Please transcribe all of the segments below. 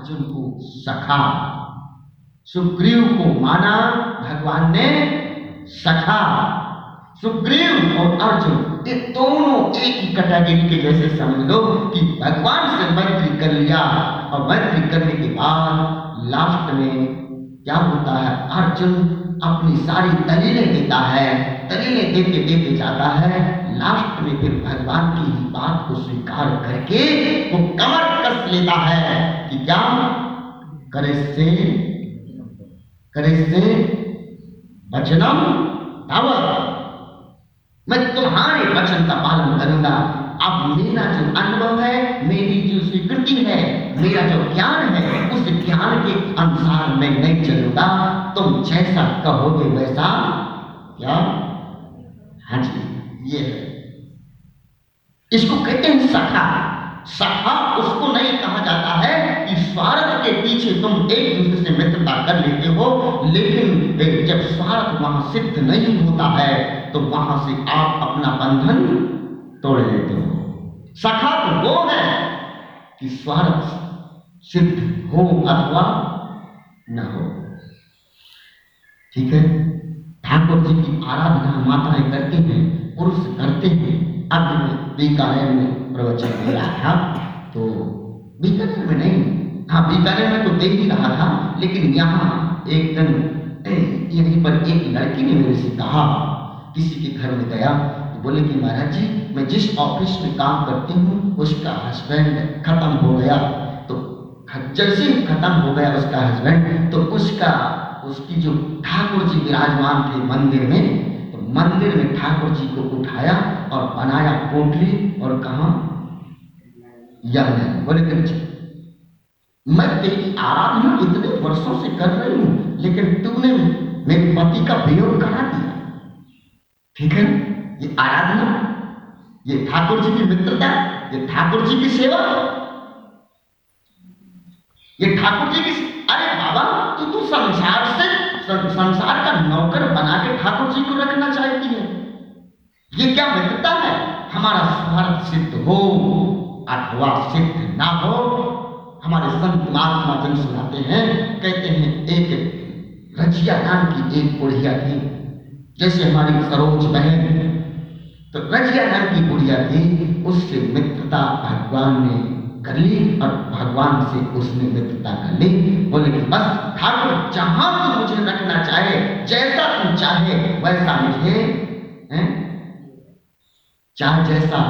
अर्जुन को सखा, सुग्रीव को माना भगवान ने सखा, सुग्रीव और अर्जुन, ये दोनों एक ही कैटेगरी के जैसे समझ लो कि भगवान से मैत्री कर लिया और मैत्री करने के बाद लास्ट में क्या होता है? अर्जुन अपनी सारी दलीलें देता है, दलीलें देते देते जाता है। लास्ट में फिर भगवान की ही बात को स्वीकार करके वो कमर कस लेता है कि क्या करे से करे से वचनम तव। मैं तुम्हारे वचन का पालन करूँगा। अब मेरा जो अनुभव है, मेरी जो स्वीकृति है, मेरा जो ज्ञान है, उस ज्ञान के अनुसार मैं नहीं चलूँगा। तुम जैसा कहोगे वैसा, क्या? हाँ जी। ये है। इसको कहते हैं सखा। सखा उसको नहीं कहा जाता है कि स्वार्थ के पीछे तुम एक दूसरे से मित्रता कर लेते हो, लेकिन जब स्वार्थ वहाँ सिद्ध नहीं होता है तो वहाँ से आप अपना बंधन तोड़ लेते हो। सखा तो वो है कि स्वार्थ सिद्ध हो अथवा न हो। ठीक है? ठाकुर जी की आराधना माताएँ करते हैं। पुरुष करते हैं अब बीकानेर में प्रवचन दे रहा था। तो बीकानेर में नहीं हाँ बीकानेर में तो दे ही रहा था, लेकिन यहाँ एक दिन, यहीं पर एक लड़की ने मेरे से कहा, किसी के घर में गया तो बोले कि महाराज जी, मैं जिस ऑफ़िस में काम करती हूँ, उसका हस्बैंड खत्म हो गया। तो जैसे ही खत्म हो गया उसका हस्बैंड तो उसका, उसकी जो ठाकुर जी विराजमान थे मंदिर में मंदिर में ठाकुर जी को उठाया और बनाया कोठली और कहा यज्ञ बोले कि मैं तेरी आराधना इतने वर्षों से कर रही हूँ, लेकिन तूने मेरे पति का वियोग करा दिया ठीक है, ये आराधना, ये ठाकुर जी की मित्रता, ये ठाकुर जी की सेवा, ये ठाकुर जी की अरे बाबा, तू तो संसार से संसार का नौकर बना के ठाकुर जी को रखना चाहती है। ये क्या मित्रता है? हमारा स्वार्थ सिद्ध हो अथवा सिद्ध ना हो, हमारे संत महात्मा जन सुनाते हैं, कहते हैं, एक रजिया नाम की एक बुढ़िया थी, जैसे हमारी सरोज बहन तो रजिया नाम की बुढ़िया थी, उससे मित्रता भगवान ने कर ली और भगवान से उसने मित्रता कर ली। बोले कि बस ठाकुर, जहाँ तू मुझे रखना चाहे, जैसा तू चाहे, वैसा मुझे, है? चाहे जैसा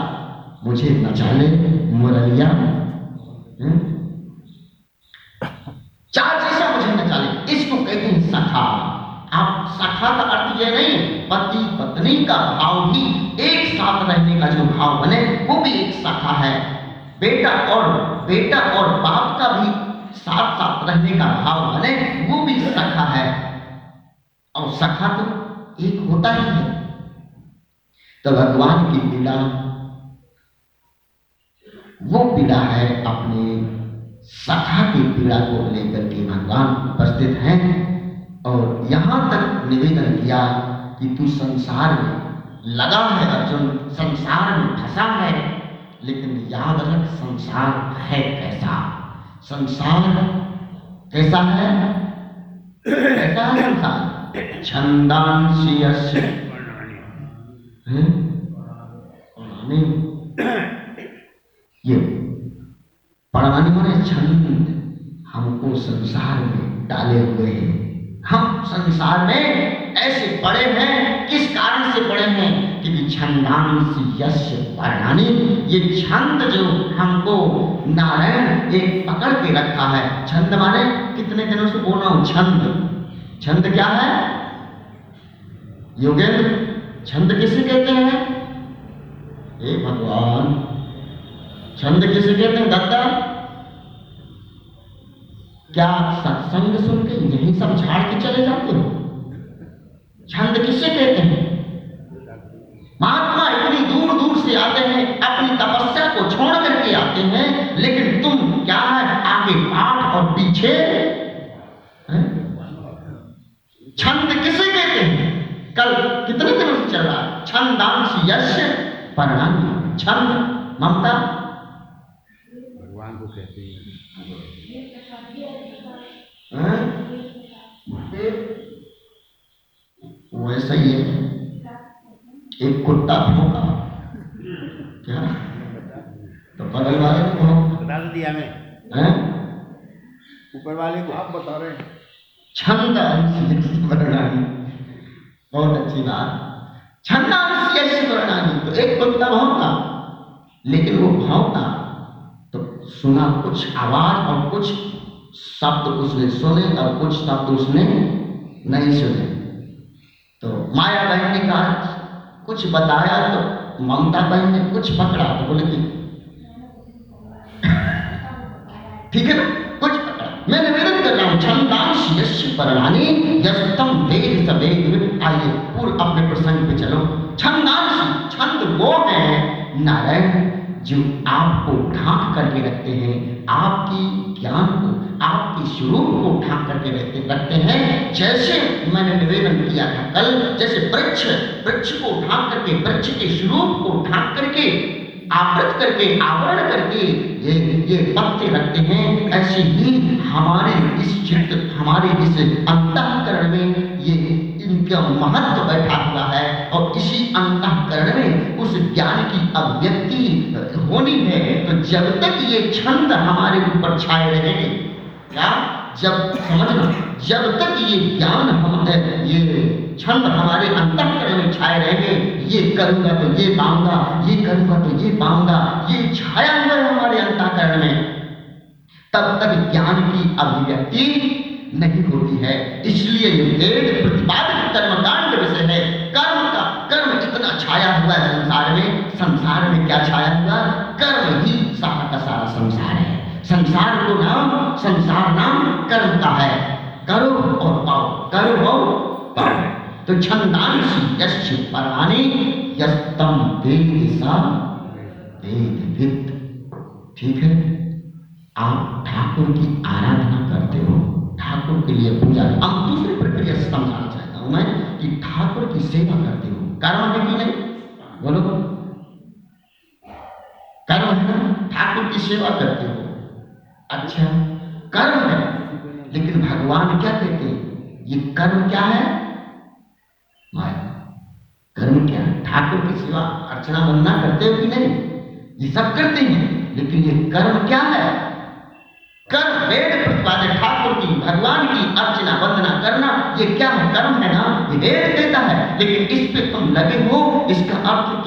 मुझे नचा ले मुरलिया चाहे जैसा मुझे नचा ले इसको कहते हैं सखा। आप सखा का अर्थ यह नहीं, पति पत्नी का भाव भी एक साथ रहने का जो भाव बने, वो भी एक सखा है। बेटा और बेटा और बाप का भी साथ साथ रहने का भाव बने वो भी सखा है। और सखा तो एक होता ही है। तो भगवान की पीड़ा, वो पीड़ा है अपने सखा की पीड़ा को लेकर के भगवान उपस्थित हैं। और यहाँ तक निवेदन किया कि तू संसार में लगा है, अर्जुन, संसार में फंसा है। लेकिन याद रख, संसार है कैसा? संसार कैसा है? कैसा है संसार? छंदांशी ये पढ़वानी माने छंद हमको संसार में डाले हुए हैं। हम संसार में ऐसे पड़े हैं, किस कारण से पड़े हैं? क्योंकि छंदांश यश वर्णानी ये छंद जो हमको नारायण एक पकड़ के रखा है। छंद माने कितने दिनों से बोल रहा हूँ? छंद। छंद क्या है? योगेंद्र, छंद किसे कहते हैं? हे भगवान, छंद किसे कहते हैं? दत्ता? क्या सत्संग सुन के यही सब झाड़ के चले जाते हो? छंद किसे कहते हैं? महात्मा इतनी दूर दूर से आते हैं, अपनी तपस्या को छोड़ करके आते हैं, लेकिन तुम क्या है? आगे पाठ और पीछे? छंद किसे कहते हैं? कल कितने दिनों से चल रहा है? छंदांश यश परिणाम छंद ममता भगवान को कहते हैं हैं? ये वैसा ही है। एक कुत्ता भौंका क्या? तो बगल वाले को बता तो दिया मैं हैं? ऊपर वाले को। आप बता रहे हैं। छंद वर्णानी। बहुत अच्छी बात। छंद अंश यश वर्णानी। तो एक कुत्ता भौंका लेकिन वो भौंका तो सुना कुछ आवाज़ और कुछ शब्द उसने सुने और कुछ शब्द उसने नहीं सुने। तो माया बहन ने कहा, कुछ बताया तो ममता बहन ने कुछ पकड़ा तो बोले कि ठीक है ना? कुछ पकड़ा। मैं निवेदन कर रहा हूँ, छंदांश यश परणानी यस्तम वेद सवेद आइए, पूर्व अपने प्रसंग पे चलो। छंदांश, छंद वो है, नारायण जो आपको ढांक करके रखते हैं, आपकी ज्ञान को, आपके स्वरूप को ढांक करके रखते रखते हैं। जैसे मैंने निवेदन किया था कल, जैसे वृक्ष वृक्ष को ढांक करके, वृक्ष के स्वरूप को ढांक करके, आवृत करके, आवरण करके ये ये पत्ते रखते हैं, ऐसे ही हमारे इस चित्त हमारे इस अंतकरण में ये इनका महत्व बैठा हुआ है और इसी अंतकरण में उस ज्ञान की अभिव्यक्ति होनी है तो जब तक ये छंद हमारे ऊपर छाए रहेंगे, क्या? जब, समझना, जब तक ये ज्ञान हम ये छंद हमारे अंतःकरण में छाए रहेंगे, ये करूँगा तो ये पाऊँगा, ये करूँगा तो ये पाऊँगा, ये छाया हुआ है हमारे अंतःकरण में, तब तक ज्ञान की अभिव्यक्ति नहीं होती है। इसलिए वेद प्रतिपादित कर्मकांड विषय है। हुआ है संसार में संसार में क्या छाया हुआ? कर्म ही सारा का सारा संसार है। संसार को नाम, संसार नाम कर्म का है। करो और पाओ, करो और पाओ। तो छंदांश यश पराणी यस्तम वेद सा वेद ठीक है? आप ठाकुर की आराधना करते हो, ठाकुर के लिए पूजा। अब दूसरी प्रक्रिया समझाना चाहता हूँ मैं कि ठाकुर की सेवा करते हो। कर्म है कि नहीं? बोलो। कर्म है ना? ठाकुर की सेवा करते हो। अच्छा कर्म है, लेकिन भगवान क्या कहते हैं? ये कर्म क्या है? माया। कर्म क्या है? ठाकुर की सेवा, अर्चना, वंदना करते हो कि नहीं? ये सब करते हैं, लेकिन ये कर्म क्या है? कर्म, वेद प्रतिपादक ठाकुर की, भगवान की अर्चना, वंदना करना, ये क्या है? कर्म है ना? ये वेद कहता है, लेकिन इस पे तुम लगे हो, इसका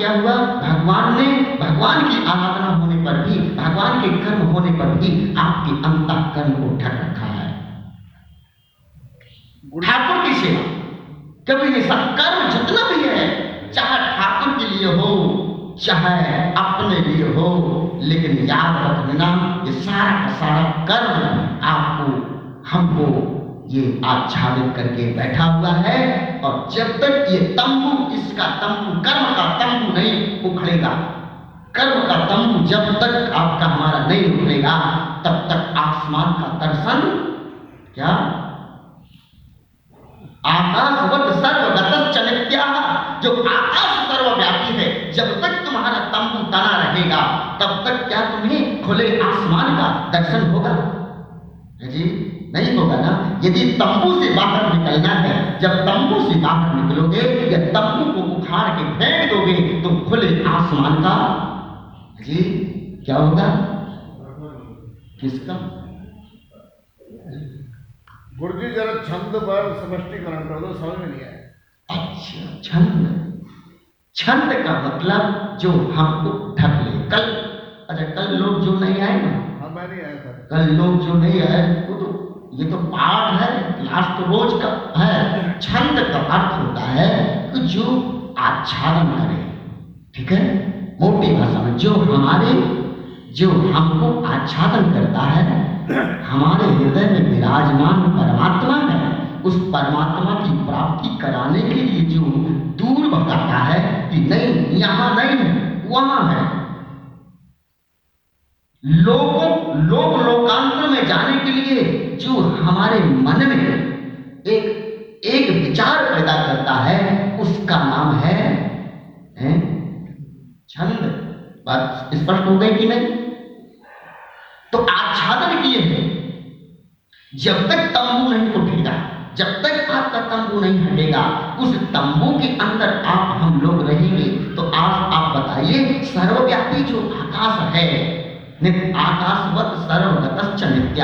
क्या हुआ? भगवान ने, भगवान की आराधना होने पर भी, भगवान के कर्म होने पर भी आपके अंत कर्म को ढक रखा है। ठाकुर की सेवा। कभी सब कर्म जितना भी है, चाहे ठाकुर के लिए हो, चाहे अपने लिए हो, लेकिन याद रखना, ये सारा का सारा कर्म आपको, हमको ये आच्छादित करके बैठा हुआ है और जब तक ये तंबू इसका तंबू कर्म का तंबू नहीं उखड़ेगा, कर्म का तंबू जब तक आपका हमारा नहीं उखड़ेगा, तब तक आसमान का दर्शन क्या? आकाशवत सर्वगत चलित्या जो आकाश सर्वव्यापी है, जब तक तुम्हारा तंबू तना रहेगा, तब तक क्या तुम्हें खुले आसमान का दर्शन होगा? जी? नहीं होगा ना? यदि तंबू से बाहर निकलना है जब तंबू से बाहर निकलोगे या तंबू को उखाड़ के फेंक दोगे तो खुले आसमान का जी क्या होगा? किसका? गुरुजी जरा छंद पर स्पष्टीकरण कर दो समझ में नहीं आया। अच्छा छंद? छंद का मतलब जो हमको ढक ले। कल अच्छा कल लोग जो नहीं आए ना? हाँ मैं नहीं आया था। कल लोग जो नहीं आए वो तो ये तो पाठ है क्लास तो रोज का है, छंद का अर्थ होता है कि जो आच्छादन करे, ठीक है? मोटी भाषा में, जो हमारे, जो हमको आच्छादन करता है, हमारे हृदय में विराजमान परमात्मा है, उस परमात्मा की प्राप्ति कराने के लिए जो दूर भगाता है कि नहीं, यहाँ नहीं, वहाँ है लोगों लोग लोकांतर में जाने के लिए जो हमारे मन में एक एक विचार पैदा करता है उसका नाम है, छंद। बात स्पष्ट हो गई कि नहीं? तो आच्छादन किए हैं। जब तक तंबू नहीं उठेगा जब तक आपका तंबू नहीं हटेगा उस तंबू के अंदर आप हम लोग रहेंगे। तो आज आप बताइए सर्वव्यापी जो आकाश है आकाशवत सर्वगतश्च नित्य।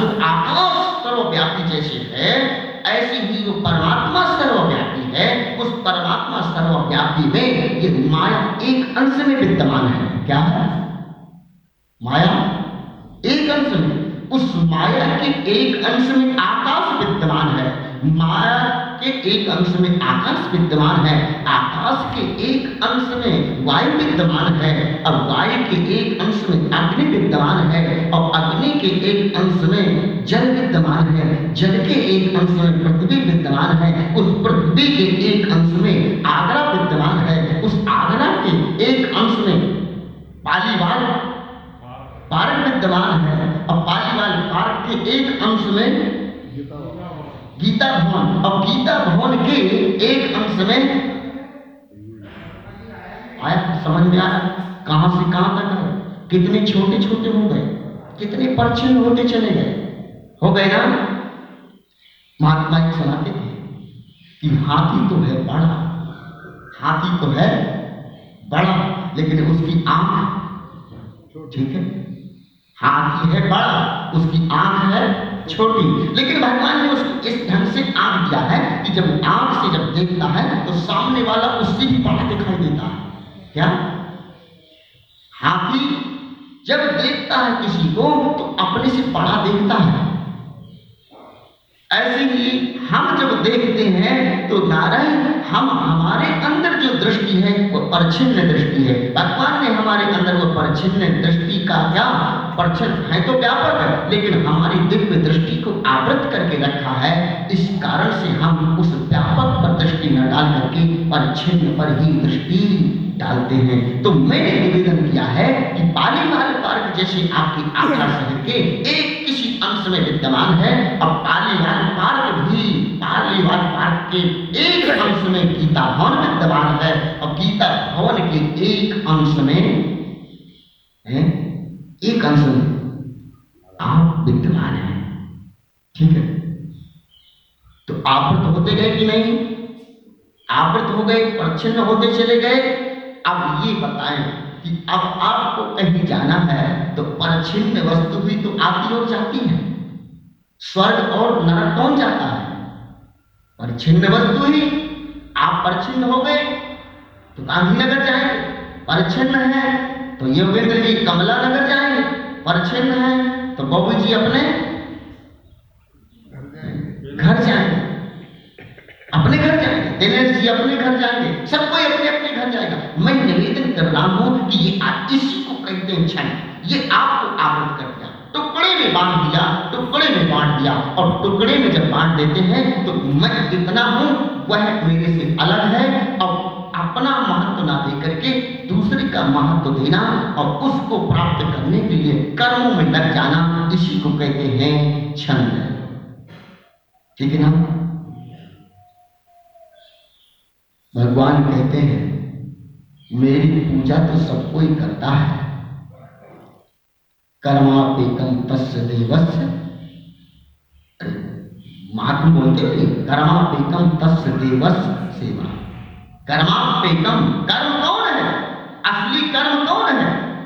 जो आकाश सर्वव्यापी जैसे है, ऐसी ही जो परमात्मा सर्वव्यापी है, उस परमात्मा सर्वव्यापी में ये माया एक अंश में विद्यमान है। क्या है? माया एक अंश में, उस माया के एक अंश में आकाश विद्यमान है। माया के एक अंश में आकाश विद्यमान है, आकाश के एक अंश में वायु विद्यमान है, और वायु के एक अंश में अग्नि विद्यमान है, और अग्नि के एक अंश में जल विद्यमान है, जल के एक अंश में पृथ्वी विद्यमान है, उस पृथ्वी के एक अंश में आगरा विद्यमान है, उस आगरा के एक अंश में पालीवाल पार्क विद्यमान है, और पालीवाल पार्क के एक अंश में गीता भवन। और गीता भवन के एक अंश में आया समझ में आया कहाँ से कहाँ तक है कितने छोटे छोटे हो गए, कितने परछिन्न होते चले गए। हो गए ना? महात्मा जी सुनाते थे कि हाथी तो है बड़ा, हाथी तो है बड़ा, लेकिन उसकी आँख ठीक है। हाथी है बड़ा, उसकी आँख है छोटी। लेकिन भगवान ने उसको इस ढंग से आग दिया है कि जब आग से जब देखता है तो सामने वाला उससे भी बड़ा दिखाई देता है। क्या? हाथी जब देखता है किसी को तो अपने से बड़ा देखता है। ऐसे ही हम जब देखते हैं तो नारायण हम हमारे अंदर जो दृष्टि है, वो परछिन्न दृष्टि है। भगवान ने हमारे अंदर वो परछिन्न दृष्टि का क्या परछिन्न है तो व्यापक है, लेकिन हमारी दिव्य दृष्टि को आवृत करके रखा है। इस कारण से हम उस व्यापक पर दृष्टि न डाल करके परछिन्न पर ही दृष्टि डालते हैं। तो मैंने निवेदन किया है कि पालीवाल पार्क जैसे आपकी आगरा शहर के एक किसी अंश में विद्यमान है, और पालीवाल पार्क पालीवाल पार्क के एक अंश में गीता भवन विद्यमान है और गीता भवन के एक अंश में, है? एक अंश में आप विद्यमान है। ठीक है? तो आवृत होते गए कि नहीं? आवृत हो गए परछिन्न होते चले गए। अब ये बताएँ कि अब आपको कहीं जाना है तो परछिन्न वस्तु भी तो आती और जाती है। स्वर्ग और नरक कौन जाता है? परछिन्न वस्तु ही। आप परछिन्न हो गए तो गांधीनगर जाएँगे परछिन्न है तो योगेंद्र जी कमला नगर जाएँगे परछिन्न है तो बबू जी अपने घर जाएँगे अपने घर जाएँगे दिनेश जी अपने घर जाएँगे, सब कोई अपने अपने घर जाएगा। मैं निवेदन कर रहा हूँ कि ये आप इसी को कहते हैं क्षण ये आपको आवृत कर दिया टुकड़े में बांट दिया, टुकड़े में बांट दिया। और टुकड़े में जब बांट देते हैं तो मैं इतना हूँ, वह मेरे से अलग है। और अपना महत्व ना दे करके दूसरे का महत्व देना और उसको प्राप्त करने के लिए कर्मों में लग जाना, इसी को कहते हैं छंद। ठीक है ना? भगवान कहते हैं, मेरी पूजा तो सब कोई करता है। कर्मापेकम तस्य देवस्य। महात्मा बोलते हैं कर्मापेकम तस्य देवस्य सेवा। कर्मापेकम कर्म कौन है? असली कर्म कौन है?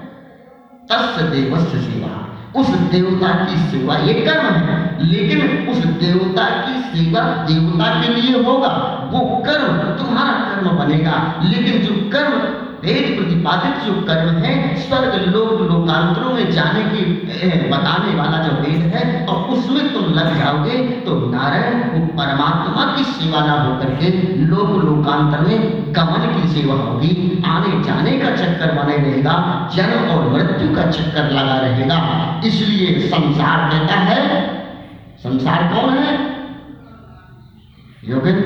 तस्य देवस्य सेवा। उस देवता की सेवा, ये कर्म है, लेकिन उस देवता की सेवा देवता के लिए होगा। वो कर्म, तुम्हारा कर्म बनेगा, लेकिन जो कर्म वेद प्रतिपादित जो कर्म है, स्वर्ग लोक लोकांतरों में जाने की बताने वाला जो वेद है, और उसमें तुम लग जाओगे तो नारायण वो परमात्मा की सेवा ना होकर के लोक लोकांतर में गमन की सेवा होगी। आने जाने का चक्कर बने रहेगा, जन्म और मृत्यु का चक्कर लगा रहेगा। इसलिए संसार कहता है, संसार कौन है? योगिन,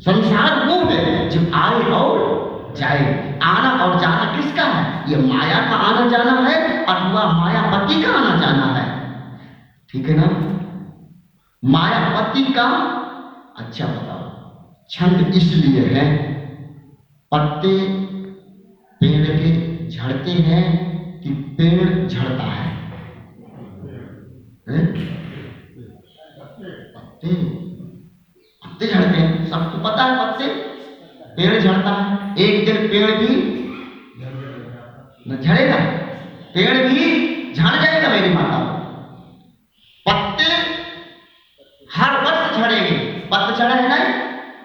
संसार वो है जो आए और जाए। आना और जाना किसका है? ये माया का आना जाना है अथवा मायापति का आना जाना है। ठीक है ना? मायापति का अच्छा बताओ, छंद इसलिए है, पत्ते पेड़ के झड़ते हैं कि पेड़ झड़ता है? पत्ते पत्ते झड़ते हैं, सबको पता है पत्ते? पेड़ झड़ता है, एक दिन पेड़ भी झड़ेगा। पेड़ भी झड़ जाएगा मेरी माता। पत्ते हर वर्ष झड़ेंगे। पतझड़ है ना?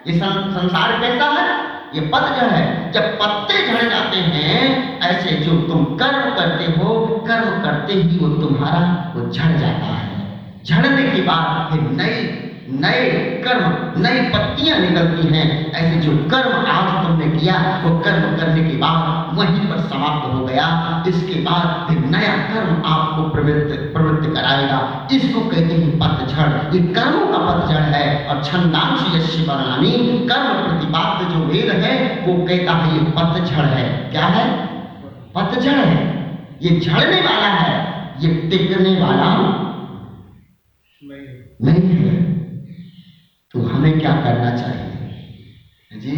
ये संसार कैसा है? ये पतझड़ है, जब पत्ते झड़ जाते हैं, ऐसे जो तुम कर्म करते हो, कर्म करते ही वो तुम्हारा वो झड़ जाता है। झड़ने के बाद फिर नई नए कर्म नई पत्तियाँ निकलती हैं। ऐसे जो कर्म आज तुमने किया वो कर्म करने के बाद वहीं पर समाप्त हो गया। इसके बाद फिर नया कर्म आपको प्रवृत्त प्रवृत्त कराएगा। इसको कहते हैं पतझड़। ये कर्मों का पतझड़ है और छंदांश यश्य वर्णानी कर्म प्रतिपाद्य जो वेद है वो कहता है ये पतझड़ है। क्या है? पतझड़ है। ये झड़ने वाला है। ये टिकने वाला नहीं है। तो हमें क्या करना चाहिए? जी?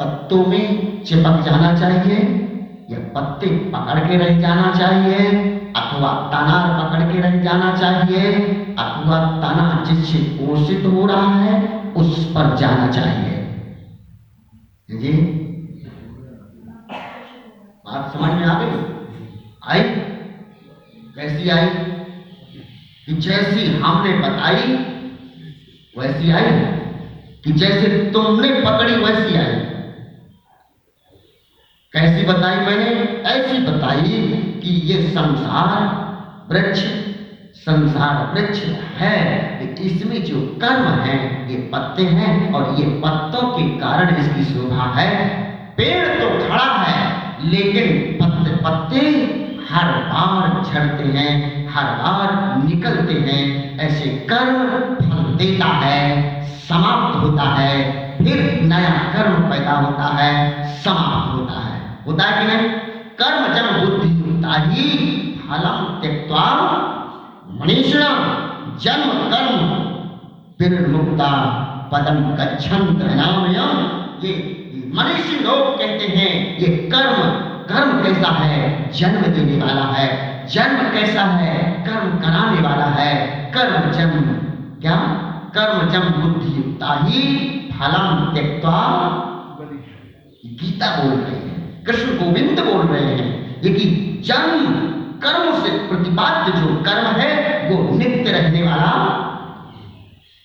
पत्तों में चिपक जाना चाहिए या पत्ते पकड़ के रह जाना चाहिए? अथवा तना पकड़ के रह जाना चाहिए? अथवा तना जिससे पोषित हो रहा है, उस पर जाना चाहिए। जी? बात समझ में आ गई? आई? कैसी आई? जैसी हमने बताई वैसी आई? कि जैसे तुमने पकड़ी, वैसी आई। कैसी बताई मैंने? ऐसी बताई कि ये संसार वृक्ष संसार वृक्ष है। इसमें जो कर्म है, ये पत्ते हैं और ये पत्तों के कारण इसकी शोभा है। पेड़ तो खड़ा है, लेकिन पत्ते पत्ते हर बार झड़ते हैं। हर बार निकलते हैं, ऐसे कर्म फल देता है, समाप्त होता है, फिर नया कर्म पैदा होता है, समाप्त होता है। होता है कि नहीं? कर्म जब बुद्धि युक्ता ही, फलम त्यक्त्वा मनीषिणा जन्म कर्म विर्मुक्ता पदम गच्छन्त ये मनुष्य लोग कहते हैं, ये कर्म कर्म कैसा है? जन्म देने वाला है। जन्म कैसा है? कर्म कराने वाला है। कर्म जन्म। क्या? कर्म जन्म बुद्धि ही फलम त्यक्त्वा गीता बोल रहे हैं, कृष्ण गोविंद बोल रहे हैं। लेकिन जन्म कर्म से प्रतिपाद्य जो कर्म है, वो नित्य रहने वाला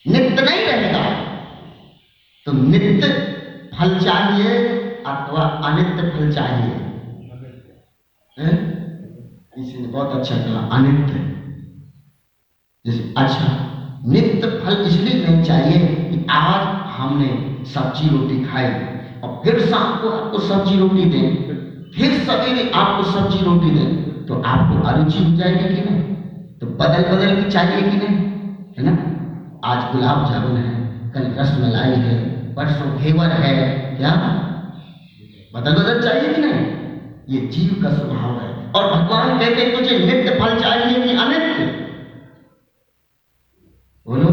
नित्य नहीं रहेगा। तो नित्य फल चाहिए अथवा अनित्य फल चाहिए? हैं? बहुत अच्छा कहा अनित्य जैसे अच्छा नित्य फल इसलिए नहीं चाहिए कि आज हमने सब्ज़ी रोटी खाई और फिर शाम को आपको सब्ज़ी रोटी दें, फिर सवेरे आपको सब्ज़ी रोटी दें तो आपको अरुचि हो जाएगी कि नहीं? तो बदल बदल के चाहिए कि नहीं? है ना? आज गुलाब जामुन है, कल रसमलाई है, परसों घेवर है, क्या? बदल बदल चाहिए कि नहीं? ये जीव का स्वभाव है। और भगवान कहते तुझे नित्य फल चाहिए कि अनित्य? बोलो,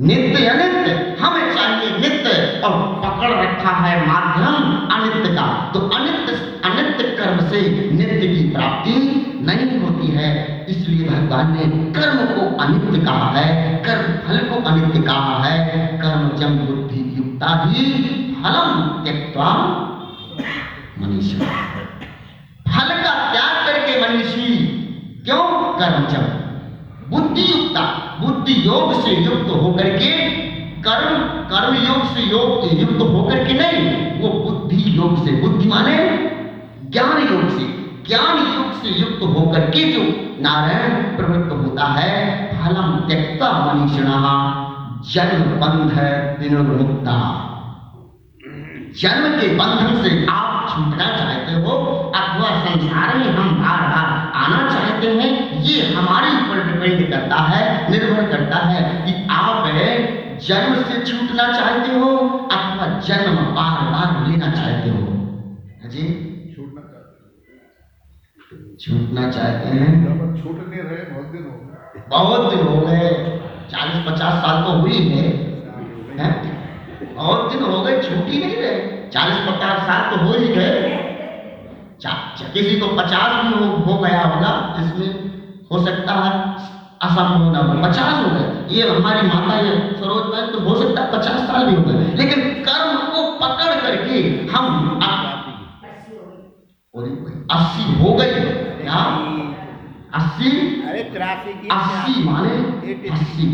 नित्य अनित्य, हमें चाहिए नित्य और पकड़ रखा है माध्यम अनित्य का। तो अनित्य अनित्य कर्म से नित्य की प्राप्ति नहीं होती है। इसलिए भगवान ने कर्म को अनित्य कहा है, कर्म फल को अनित्य कहा है। कर्म जम बुद्धि युक्ता ही फलम का त्याग करके क्यों कर्म जम बुद्धि युक्ता बुद्धि योग से युक्त होकर के कर्म कर्म योग से योग युक्त होकर के नहीं, वो बुद्धि योग से बुद्धि माने ज्ञान योग से ज्ञान योग से युक्त होकर के जो नारायण प्रवृत्त होता है, फलम त्यक्ता मनीषिणा, जन्म बंध विनुर्मुक्ता जन्म के बंधन से आप छूटना चाहते हो अथवा संसार में हम बार बार आना चाहते हैं। ये हमारे ऊपर डिपेंड करता है निर्भर करता है कि आप जन्म से छूटना चाहते हो अथवा जन्म बार बार लेना चाहते हो। हाँ जी? छूटना चाहते छूटना चाहते हैं। हैं छूट नहीं रहे बहुत दिन हो गए। बहुत दिन हो गए। चालीस पचास साल तो हुई है। हैं? बहुत दिन हो गए छुट्टी नहीं रहे। चालीस पचास साल तो हो ही गए। चा- चा- किसी को पचास भी हो, हो गया होगा इसमें हो सकता है असंभव ना हो। पचास हो गए। ये हमारी माता ये सरोज बहन तो हो सकता है पचास साल भी हो गए। लेकिन कर्म को पकड़ करके हम अस्सी हो गए। क्या? अस्सी? अरे तिरासी अस्सी माने? अस्सी।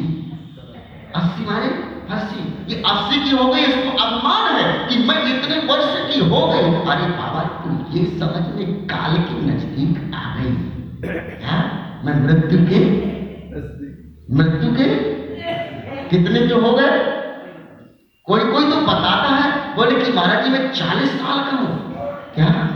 अस्सी माने? अस्सी ये अस्सी की हो गई, इसको अभिमान है कि मैं इतने वर्ष की हो गई। अरे बाबा तुम ये समझने काल के नज़दीक आ गई। क्या? मैं मृत्यु के? मृत्यु के? कितने के हो गए? कोई कोई तो बताता है। बोले कि महाराज जी, मैं चालीस साल का हूँ। क्या?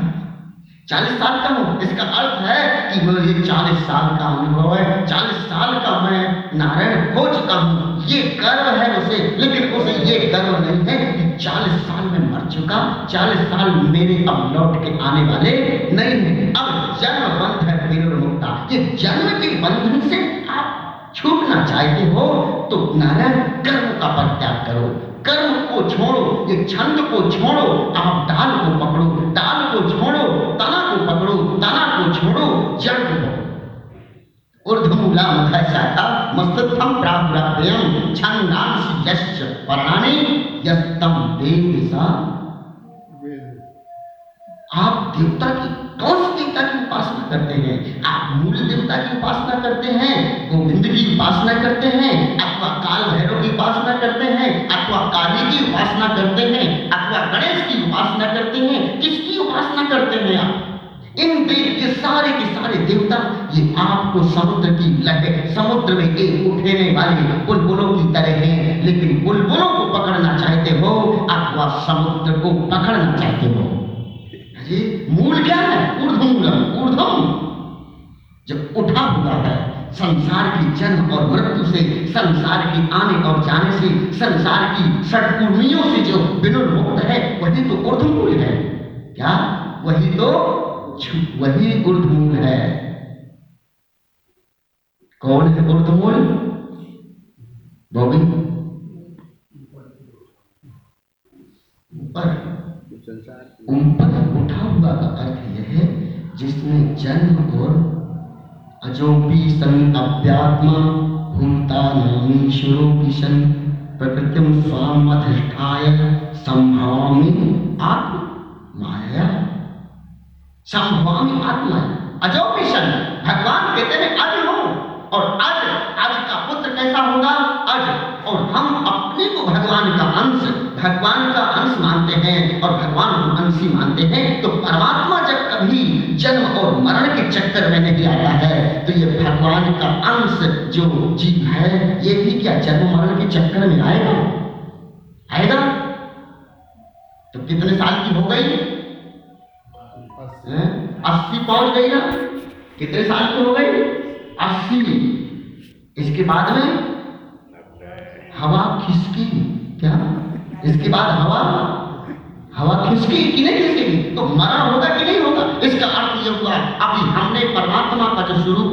चालीस साल का हूँ। इसका अर्थ है कि ये चालीस साल का अनुभव है। चालीस साल का मैं नारायण हो चुका हूँ। ये गर्व है उसे, लेकिन उसे ये गर्व नहीं है कि चालीस साल में मर चुका। चालीस साल मेरे अब लौट के आने वाले नहीं है। अब जन्म बंध है विनिर्मुक्ता ये जन्म के बंधन से आप छूटना चाहते हो तो नारायण, कर्म का परित्याग करो। कर्म को छोड़ो, ये छंद को छोड़ो। आप डाल को पकड़ो। डाल को छोड़ो पकड़ो ऊर्ध्वमूला मुख शाखा मस्तस्थम यश्च पर्णानि यस्तम वेद सा। आप देवता की कौन सी देवता की उपासना करते हैं, आप मूल देवता की उपासना करते हैं, गोविंद की उपासना करते हैं, अथवा काल भैरव की उपासना करते हैं, अथवा काली की उपासना करते हैं, अथवा गणेश की उपासना करते हैं, किसकी उपासना करते हैं आप? इन देव ये सारे के सारे देवता, ये आपको समुद्र की लहर, समुद्र में एक उठेने वाले बुलबुलों की तरह हैं। लेकिन बुलबुलों को पकड़ना चाहते हो, अथवा समुद्र को पकड़ना चाहते हो? मूल क्या है? ऊर्ध्वमूलम ऊर्ध्वम। जब उठा हुआ है, संसार की जन्म और मृत्यु से, संसार की आने और जाने से, संसार की षटपूर्णियों से जो विनुर्मुक्त है, वही तो ऊर्ध्वमूल है। क्या? वही तो वही ऊर्ध्वमूल है। कौन है ऊर्ध्वमूल बॉबी। ऊपर। ऊपर उठा हुआ का अर्थ यह है, जिसने जन्म और अजोपी सन अव्यात्मा भूमता नामी शुरोपी सन प्रकृतिम स्वाम अधिष्ठाय संभवामि आत्म माया। संभवामि आत्मा अजोपी सन भगवान कहते हैं, अज हो और अज अज का पुत्र कैसा होगा? अज। और हम अपने को भगवान का अंश, भगवान का अंश मानते हैं और भगवान को अंशी मानते हैं। तो परमात्मा जब कभी जन्म और मरण के चक्कर में नहीं आता है तो ये भगवान का अंश जो जीव है, ये भी क्या जन्म मरण के चक्कर में आएगा? आएगा? तो कितने साल की हो गई? अस्सी पहुँच गई ना? कितने साल की हो गई? अस्सी। इसके बाद में? हवा खिसकी। क्या? इसके बाद हवा? हवा खिसकी कि नहीं खिसकेगी तो मरण होगा कि नहीं होगा? इसका अर्थ ये हुआ अभी हमने परमात्मा का जो स्वरूप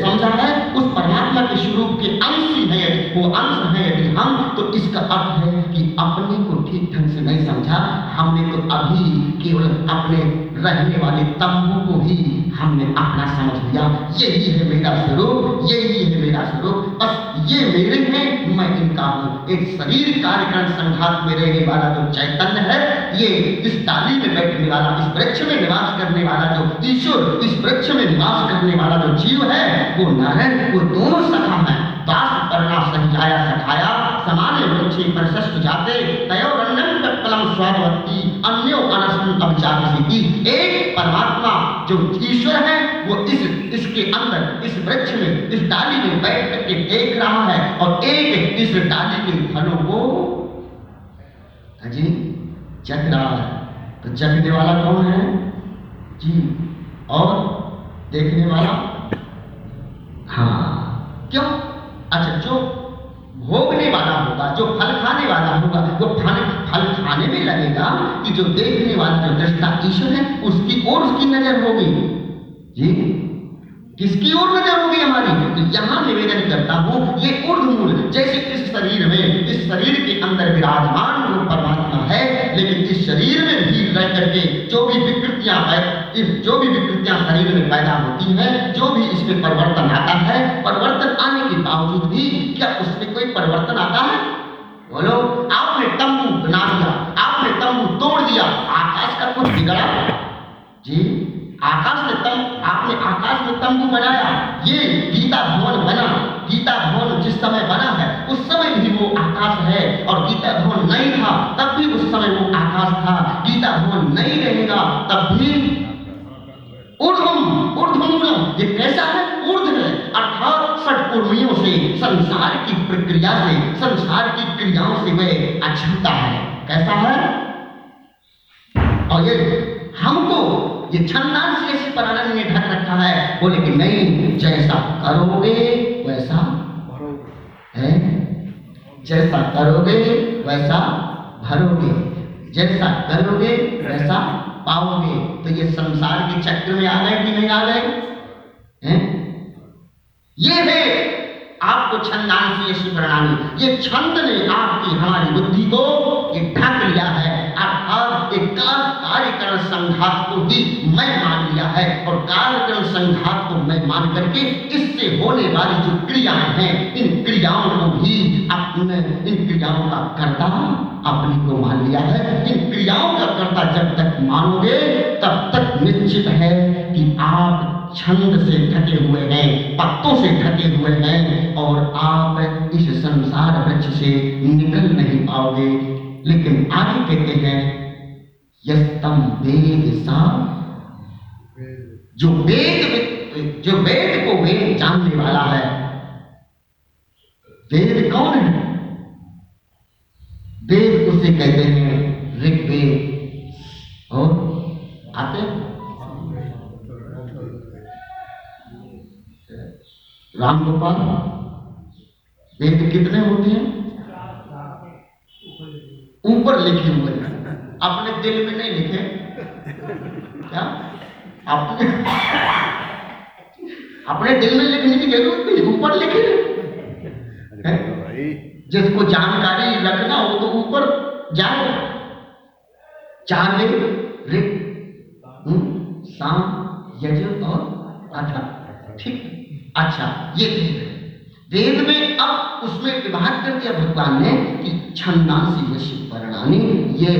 समझा है, उस परमात्मा के स्वरूप के अंश ही है वो अंश है यदि हम तो इसका अर्थ है कि अपने को ठीक ढंग से नहीं समझा। हमने तो अभी केवल अपने रहने वाले तंबू को ही हमने अपना समझ लिया। यही है मेरा स्वरूप, यही है मेरा स्वरूप। बस ये मेरे हैं, मैं इनका हूँ। एक शरीर कार्यक्रम संघात में रहने वाला जो चैतन्य है, ये इस डाली में बैठने वाला, इस वृक्ष में निवास करने वाला जो ईश्वर, इस वृक्ष में निवास करने वाला जो जीव है, वो नारायण, वो दोनों सखा है। दास करना सहियाया सखाया, समाने वृक्षे प्रशस्त जाते तयोरन्यम तत्पलम स्वादवती अन्यो अभिचारसी एक परमात्मा जो ईश्वर है, वो इस, इसके अंदर, इस वृक्ष में, इस डाली में बैठ करके देख रहा है और एक इस डाली के फलों को अजी चख रहा है। तो चखने वाला कौन है? जी, और देखने वाला? हाँ। क्यों? अच्छा जो भोगने वाला होगा, जो फल खाने वाला होगा, वो फल खाने में लगेगा कि जो देखने वाला, जो दृष्टा ईश्वर है, उसकी ओर उसकी नज़र होगी। जी किसकी ओर नज़र होगी हमारी? तो यहाँ निवेदन करता हूँ, ये ऊर्ध्वमूल जैसे इस शरीर में, इस शरीर के अंदर विराजमान वो परमात्मा है, लेकिन इस शरीर में भी रह करके जो भी विकृतियाँ है इस जो भी विकृतियाँ शरीर में पैदा होती हैं, जो भी इसमें परिवर्तन आता है, परिवर्तन आने के बावजूद भी क्या उसमें कोई परिवर्तन आता है? बोलो, आपने तंबू बना दिया। तंबू तोड़ दिया। आकाश का कुछ बिगड़ा? जी, आकाश में तंबू आपने आकाश में तंबू बनाया। ये गीता भवन बना। गीता भवन जिस समय बना है, उस समय भी वो आकाश है। और गीता भवन नहीं था, तब भी उस समय वो आकाश था। गीता भवन नहीं रहेगा, तब भी ऊर्ध्वम, ऊर्ध्वमूलम, ये कैसा है? ऊर्ध है। अर्थात षटपूर्णियों से, संसार की प्रक्रिया से, संसार की क्रियाओं से वह अछूता है। कैसा है? और ये हमको ये छंदान से ऐसी प्राणन ने ढक रखा है। बोले कि नहीं, जैसा करोगे, वैसा है? जैसा करोगे, वैसा भरोगे। जैसा करोगे, वैसा पाओगे। तो ये संसार के चक्र में आ गए कि नहीं आ गए? ये है आपको ऐसी प्रणाली ये छंद ने आपकी हमारी बुद्धि को ये ढक लिया है। संघात को ही मैं मान लिया है और कार्यकरण संघात को मैं मान करके इससे होने वाली जो क्रियाएँ हैं, इन क्रियाओं को भी अपने, इन क्रियाओं का कर्ता अपने को मान लिया है। इन क्रियाओं का कर्ता जब तक मानोगे, तब तक निश्चित है कि आप छंद से ढके हुए हैं, पत्तों से ढके हुए हैं और आप इस संसार वृक्ष से निकल नहीं पाओगे। लेकिन आगे कहते हैं यस्तम वेद सा जो वेद जो वेद को वेद जानने वाला है, वेद कौन है? वेद उसे कहते हैं ऋग्वेद। और आते राम गोपाल वेद कितने होते हैं? ऊपर लिखे हुए हैं। अपने दिल में नहीं लिखे। क्या? अपने अपने दिल में लिखने की ज़रूरत नहीं ऊपर लिखे। जिसको जानकारी रखना हो तो ऊपर जाए। चार वेद ऋग हम्म, साम यज और अथा। ठीक। अच्छा ये वेद है। वेद में अब उसमें विभाग कर दिया भगवान ने कि छंदांसी यशी परिणामी ये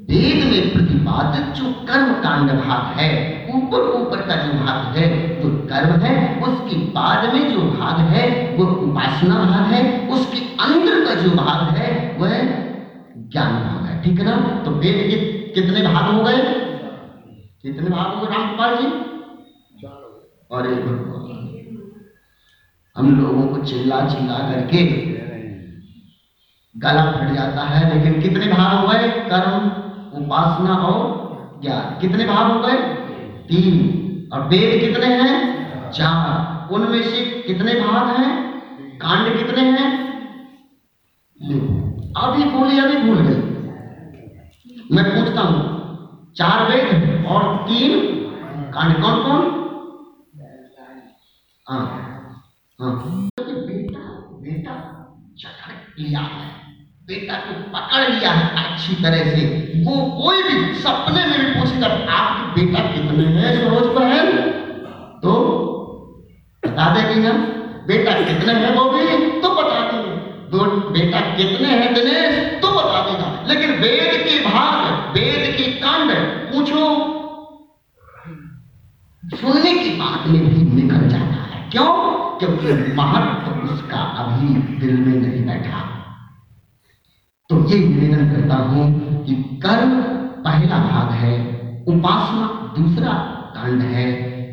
वेद में प्रतिपादित जो कर्म कांड भाग है, ऊपर ऊपर का जो भाग है जो कर्म है, उसके बाद में जो भाग है, वो उपासना भाग है, उसके अंदर का जो भाग है, वह ज्ञान भाग है। ठीक है ना? तो वेद के कितने भाग हो गए? कितने भाग हो गए रामपाल जी? अरे भगवान हम लोगों को चिल्ला चिल्ला करके गला फट जाता है, लेकिन कितने भाग हो गए? कर्म। उपासना और ज्ञान। कितने भाग हो गए? तीन। और वेद कितने हैं? चार। उनमें से कितने भाग हैं? कांड कितने हैं? अभी बोली, अभी भूल गई मैं पूछता हूँ, चार वेद और तीन कांड कौन कौन? हाँ हाँ। बेटा बेटा लिया है। बेटा को पकड़ लिया है, अच्छी तरह से। वो कोई भी सपने में भी पूछेगा आपके बेटा कितने हैं सरोज बहन तो बता देगी ना, बेटा कितने हैं वो भी तो बता देंगे दो, बेटा कितने हैं दिनेश तो बता देगा लेकिन वेद के भाग, वेद के कांड, पूछो। सुनने की बात में भी निकल जाता है। क्यों? क्योंकि महत्व उसका अभी दिल में नहीं बैठा। तो ये निवेदन करता हूँ कि कर्म पहला भाग है, उपासना दूसरा कांड है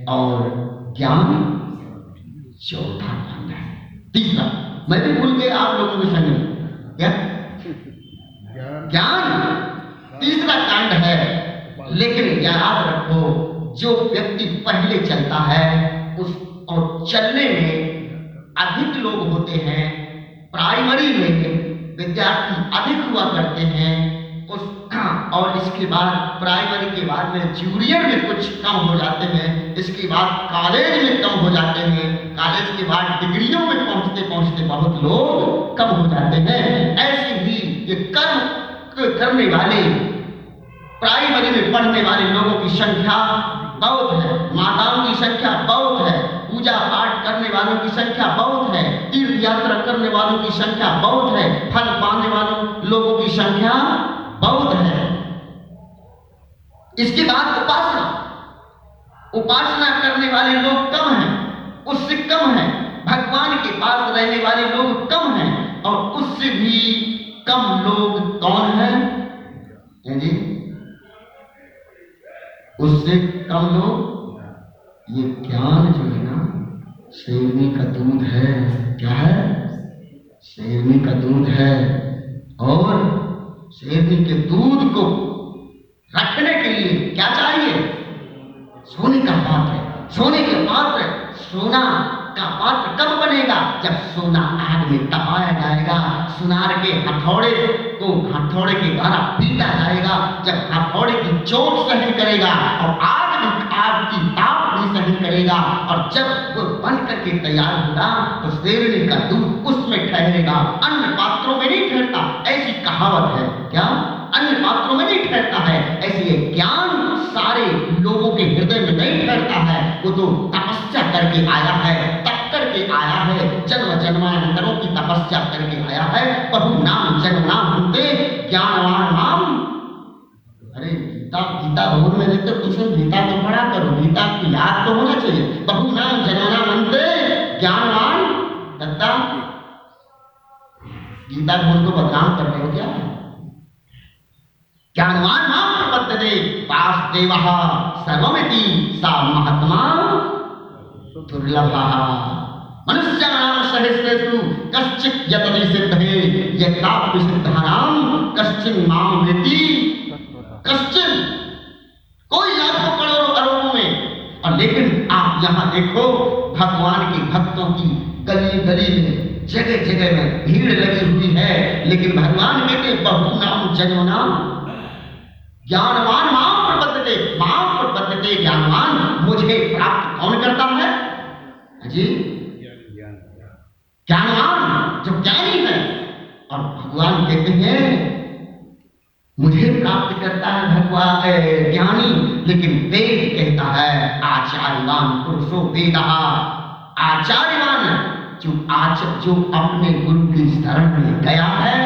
और ज्ञान चौथा कांड है। तीसरा, मैं भी भूल गया आप लोगों के संग। ज्ञान। तीसरा कांड है, लेकिन याद रखो, जो व्यक्ति पहले चलता है, उस और चलने में अधिक लोग होते हैं, प्राइमरी में विद्यार्थी अधिक हुआ करते हैं। उस, और इसके बाद प्राइमरी के बाद में जूनियर में कुछ कम हो जाते हैं। इसके बाद कॉलेज में कम हो जाते हैं। कॉलेज के बाद डिग्रियों में पहुँचते पहुँचते बहुत लोग कम हो जाते हैं। ऐसे ही ये कर्म, करने वाले प्राइमरी में पढ़ने वाले लोगों की संख्या बहुत है। माताओं की संख्या बहुत है। पूजा पाठ करने वालों की संख्या बहुत है, तीर्थ यात्रा करने वालों की संख्या बहुत है, फल पाने वालों लोगों की संख्या बहुत है। इसके बाद उपासना। उपासना करने वाले लोग कम हैं, उससे कम है, भगवान के पास रहने वाले लोग कम हैं, और उससे भी कम लोग कौन हैं? जी? उससे कम लोग? ये ज्ञान जो है ना शेरनी का दूध है, क्या है? शेरनी का दूध है। और शेरनी के दूध को रखने के लिए क्या चाहिए? सोने का पात्र सोने के पात्र, सोना का पात्र कब बनेगा? जब सोना आग में तपाया जाएगा, सुनार के हथौड़े को हथौड़े के द्वारा पीटा जाएगा, जब हथौड़े की चोट सहन करेगा और आग भी आग की ताप करेगा और जब वो बन करके तैयार होगा तो शेरनी का दूध उसमें ठहरेगा। अन्य पात्रों में नहीं ठहरता, ऐसी कहावत है। क्या? अन्य पात्रों में नहीं ठहरता है, ऐसे ज्ञान सारे लोगों के हृदय में नहीं ठहरता है। वो तो तपस्या करके आया है, तप करके आया है, जन्म जन्मांतरों की तपस्या करके आया है। प्रभु नाम, जन्म नाम होते ज्ञानवान नाम गीता गीता भवन में रहते कुछ गीता तो पढ़ा करो, गीता को याद तो होना चाहिए। बहु नाम जन्म नाम अंते ज्ञानवान दत्ता गीता भवन को बदनाम कर रहे हो क्या? ज्ञानवान माँ प्रपद्यते वासुदेव सर्वमिति, सा महात्मा दुर्लभ। वेति कश्चिन् कोई लाखों करोड़ों अरबों में। और लेकिन आप यहाँ देखो, भगवान के भक्तों की गली गली में, जगह जगह में भीड़ लगी हुई है। लेकिन भगवान कहते बहु नाम, जनो नाम। ज्ञानवान माँ प्रबद्धते माँ प्रबद्धते ज्ञानवान। मुझे प्राप्त कौन करता है? जी। ज्ञानवान जो ज्ञानी है, और भगवान कहते हैं मुझे प्राप्त करता है भगवान ज्ञानी, लेकिन वेद कहता है, आचार्यवान पुरुषो वेद। आचार्यवान, जो आच जो अपने गुरु की शरण में गया है,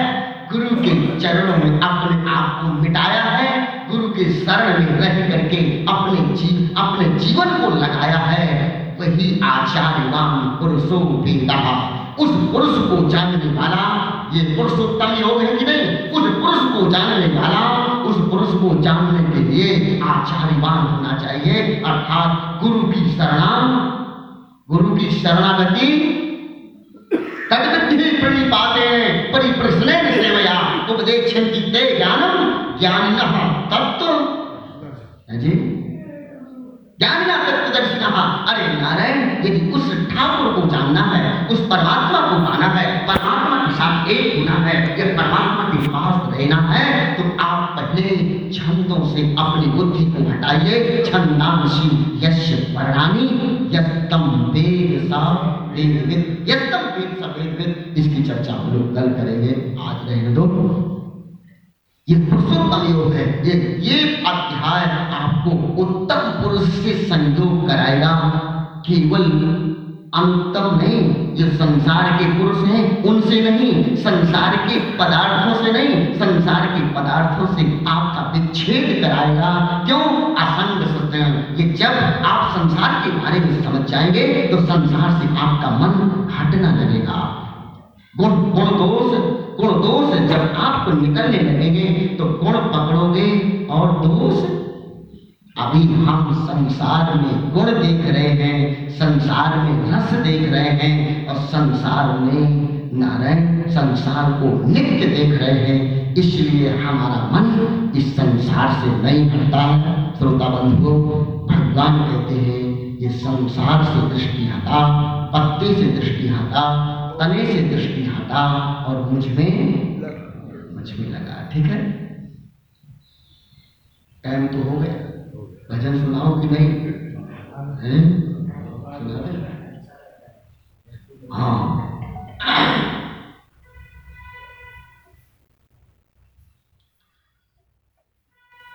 गुरु के चरणों में अपने आप को मिटाया है, गुरु के शरण में रह करके अपने जीव, अपने जीवन को लगाया है, वही आचार्यवान पुरुषो वेद। उस पुरुष को जानने वाला ये पुरुषोत्तम योग है कि नहीं? उस पुरुष को जानने वाला, उस पुरुष को जानने के लिए आचार्यवान होना चाहिए। अर्थात गुरु की शरणा गुरु की शरणागति। तद्विधि प्रणिपाते परिप्रश्नेन सेवया उपदेक्षन्ति ते ज्ञानम ज्ञानिनः तत्व है जी? ज्ञानिना तत्वदर्शिनः अरे नारायण, यदि उस ठाकुर को जानना है, उस परमात्मा को पाना है, परमात्मा साथ एक होना है या परमात्मा के पास रहना है तो आप पहले छंदों से अपनी बुद्धि को हटाइए। छंदांशी यश वर्णानी, यस्तम वेद सा वेदविद यस्तम वेद सा वेदविद इसकी चर्चा हम लोग कल करेंगे। आज रहने दो। ये पुरुषोत्तम योग है। ये ये अध्याय आपको उत्तम पुरुष से संयोग कराएगा। केवल अंतम नहीं। जो संसार के पुरुष हैं, उनसे नहीं, संसार के पदार्थों से नहीं, संसार के पदार्थों से आपका विच्छेद कराएगा। क्यों? असंग सत्य ये जब आप संसार के बारे में समझ जाएँगे तो संसार से आपका मन हटना लगेगा। गुण गुण दोष गुण दोष जब आपको निकलने लगेंगे तो गुण पकड़ोगे और दोष अभी हम संसार में गुण देख रहे हैं, संसार में रस देख रहे हैं और संसार में नारायण संसार को नित्य देख रहे हैं। इसलिए हमारा मन इस संसार से नहीं हटता है। श्रोता बंधुओं भगवान कहते हैं, ये संसार से दृष्टि हटा, पत्ते से दृष्टि हटा, तने से दृष्टि हटा और मुझमें मुझमें लगा, ठीक है? टाइम तो हो गया। भजन सुनाओ कि नहीं? है? हाँ?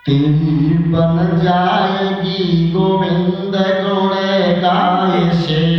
तेरी बन जाएगी गोविंद गुण गाय से।